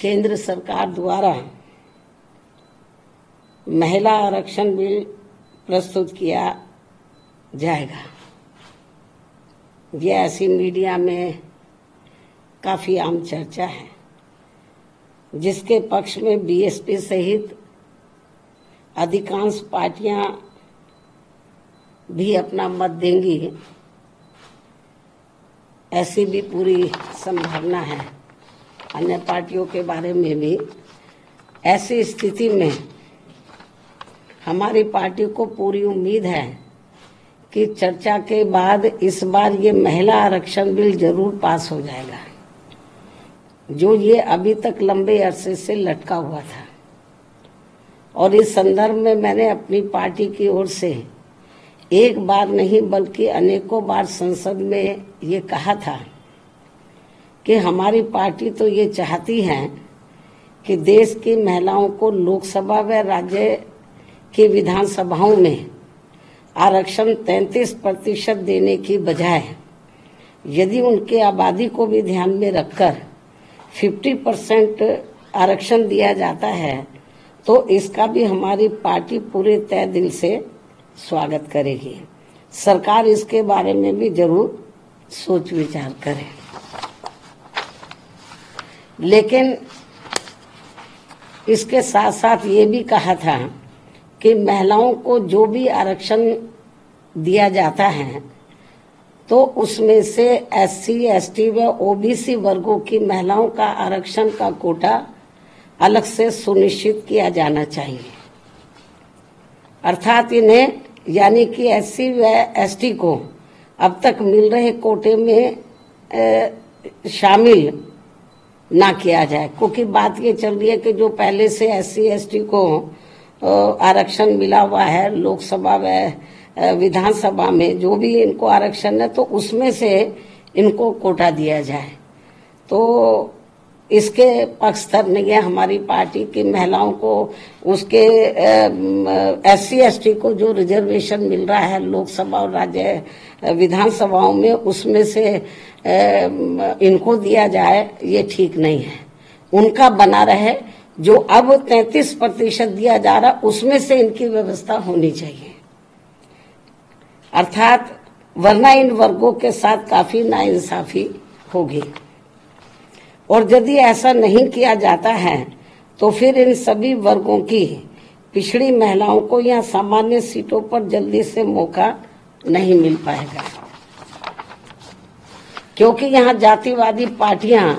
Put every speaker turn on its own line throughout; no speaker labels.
केंद्र सरकार द्वारा महिला आरक्षण बिल प्रस्तुत किया जाएगा। यह ऐसी मीडिया में काफ़ी आम चर्चा है, जिसके पक्ष में बीएसपी सहित अधिकांश पार्टियाँ भी अपना मत देंगी, ऐसी भी पूरी संभावना है। अन्य पार्टियों के बारे में भी, ऐसी स्थिति में हमारी पार्टी को पूरी उम्मीद है कि चर्चा के बाद इस बार ये महिला आरक्षण बिल ज़रूर पास हो जाएगा, जो ये अभी तक लंबे अरसे से लटका हुआ था। और इस संदर्भ में मैंने अपनी पार्टी की ओर से एक बार नहीं, बल्कि अनेकों बार संसद में ये कहा था कि हमारी पार्टी तो ये चाहती है कि देश की महिलाओं को लोकसभा व राज्य की विधानसभाओं में आरक्षण 33 प्रतिशत देने की बजाय यदि उनके आबादी को भी ध्यान में रखकर 50 परसेंट आरक्षण दिया जाता है तो इसका भी हमारी पार्टी पूरे तय दिल से स्वागत करेगी। सरकार इसके बारे में भी ज़रूर सोच विचार करे। लेकिन इसके साथ साथ ये भी कहा था कि महिलाओं को जो भी आरक्षण दिया जाता है तो उसमें से एस सी एस टी व ओबीसी वर्गों की महिलाओं का आरक्षण का कोटा अलग से सुनिश्चित किया जाना चाहिए। अर्थात इन्हें, यानी कि एस सी व एस टी को अब तक मिल रहे कोटे में शामिल ना किया जाए। क्योंकि बात ये चल रही है कि जो पहले से एस सी को आरक्षण मिला हुआ है, लोकसभा व विधानसभा में, जो भी इनको आरक्षण है तो उसमें से इनको कोटा दिया जाए। तो इसके पक्ष नहीं है हमारी पार्टी की महिलाओं को, उसके एस सी को जो रिजर्वेशन मिल रहा है लोकसभा और राज्य विधानसभाओं में, उसमें से इनको दिया जाए, ये ठीक नहीं है। उनका बना रहे, जो अब 33 प्रतिशत दिया जा रहा, उसमें से इनकी व्यवस्था होनी चाहिए। अर्थात, वरना इन वर्गों के साथ काफ़ी नाइंसाफी होगी। और यदि ऐसा नहीं किया जाता है तो फिर इन सभी वर्गों की पिछड़ी महिलाओं को यहाँ सामान्य सीटों पर जल्दी से मौका नहीं मिल पाएगा। क्योंकि यहाँ जातिवादी पार्टियाँ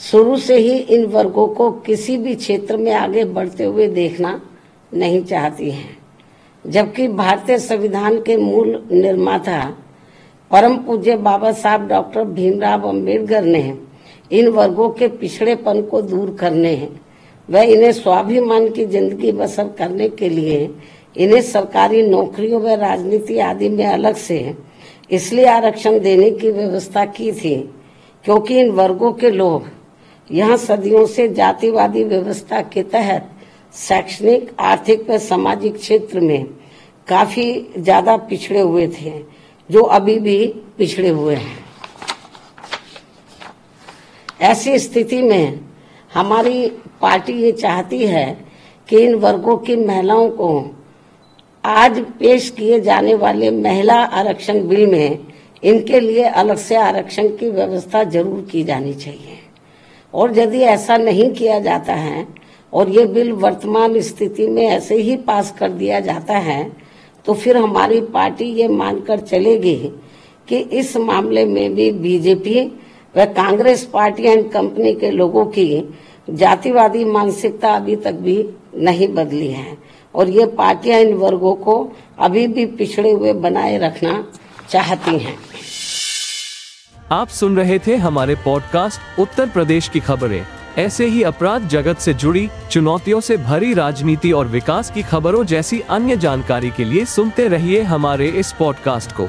शुरू से ही इन वर्गों को किसी भी क्षेत्र में आगे बढ़ते हुए देखना नहीं चाहती हैं। जबकि भारतीय संविधान के मूल निर्माता परम पूज्य बाबा साहब डॉक्टर भीमराव अंबेडकर ने इन वर्गों के पिछड़ेपन को दूर करने हैं। व इन्हें स्वाभिमान की ज़िंदगी बसर करने के लिए इन्हें सरकारी नौकरियों व राजनीति आदि में अलग से इसलिए आरक्षण देने की व्यवस्था की थी क्योंकि इन वर्गों के लोग यहाँ सदियों से जातिवादी व्यवस्था के तहत शैक्षणिक, आर्थिक व सामाजिक क्षेत्र में काफ़ी ज़्यादा पिछड़े हुए थे, जो अभी भी पिछड़े हुए हैं। ऐसी स्थिति में हमारी पार्टी ये चाहती है कि इन वर्गों की महिलाओं को आज पेश किए जाने वाले महिला आरक्षण बिल में इनके लिए अलग से आरक्षण की व्यवस्था ज़रूर की जानी चाहिए। और यदि ऐसा नहीं किया जाता है और ये बिल वर्तमान स्थिति में ऐसे ही पास कर दिया जाता है तो फिर हमारी पार्टी ये मानकर चलेगी कि इस मामले में भी बीजेपी व कांग्रेस पार्टी एंड कंपनी के लोगों की जातिवादी मानसिकता अभी तक भी नहीं बदली है। और ये पार्टियाँ इन वर्गों को अभी भी पिछड़े हुए बनाए रखना चाहती हैं।
आप सुन रहे थे हमारे पॉडकास्ट उत्तर प्रदेश की खबरें। ऐसे ही अपराध जगत से जुड़ी, चुनौतियों से भरी राजनीति और विकास की खबरों जैसी अन्य जानकारी के लिए सुनते रहिए हमारे इस पॉडकास्ट को।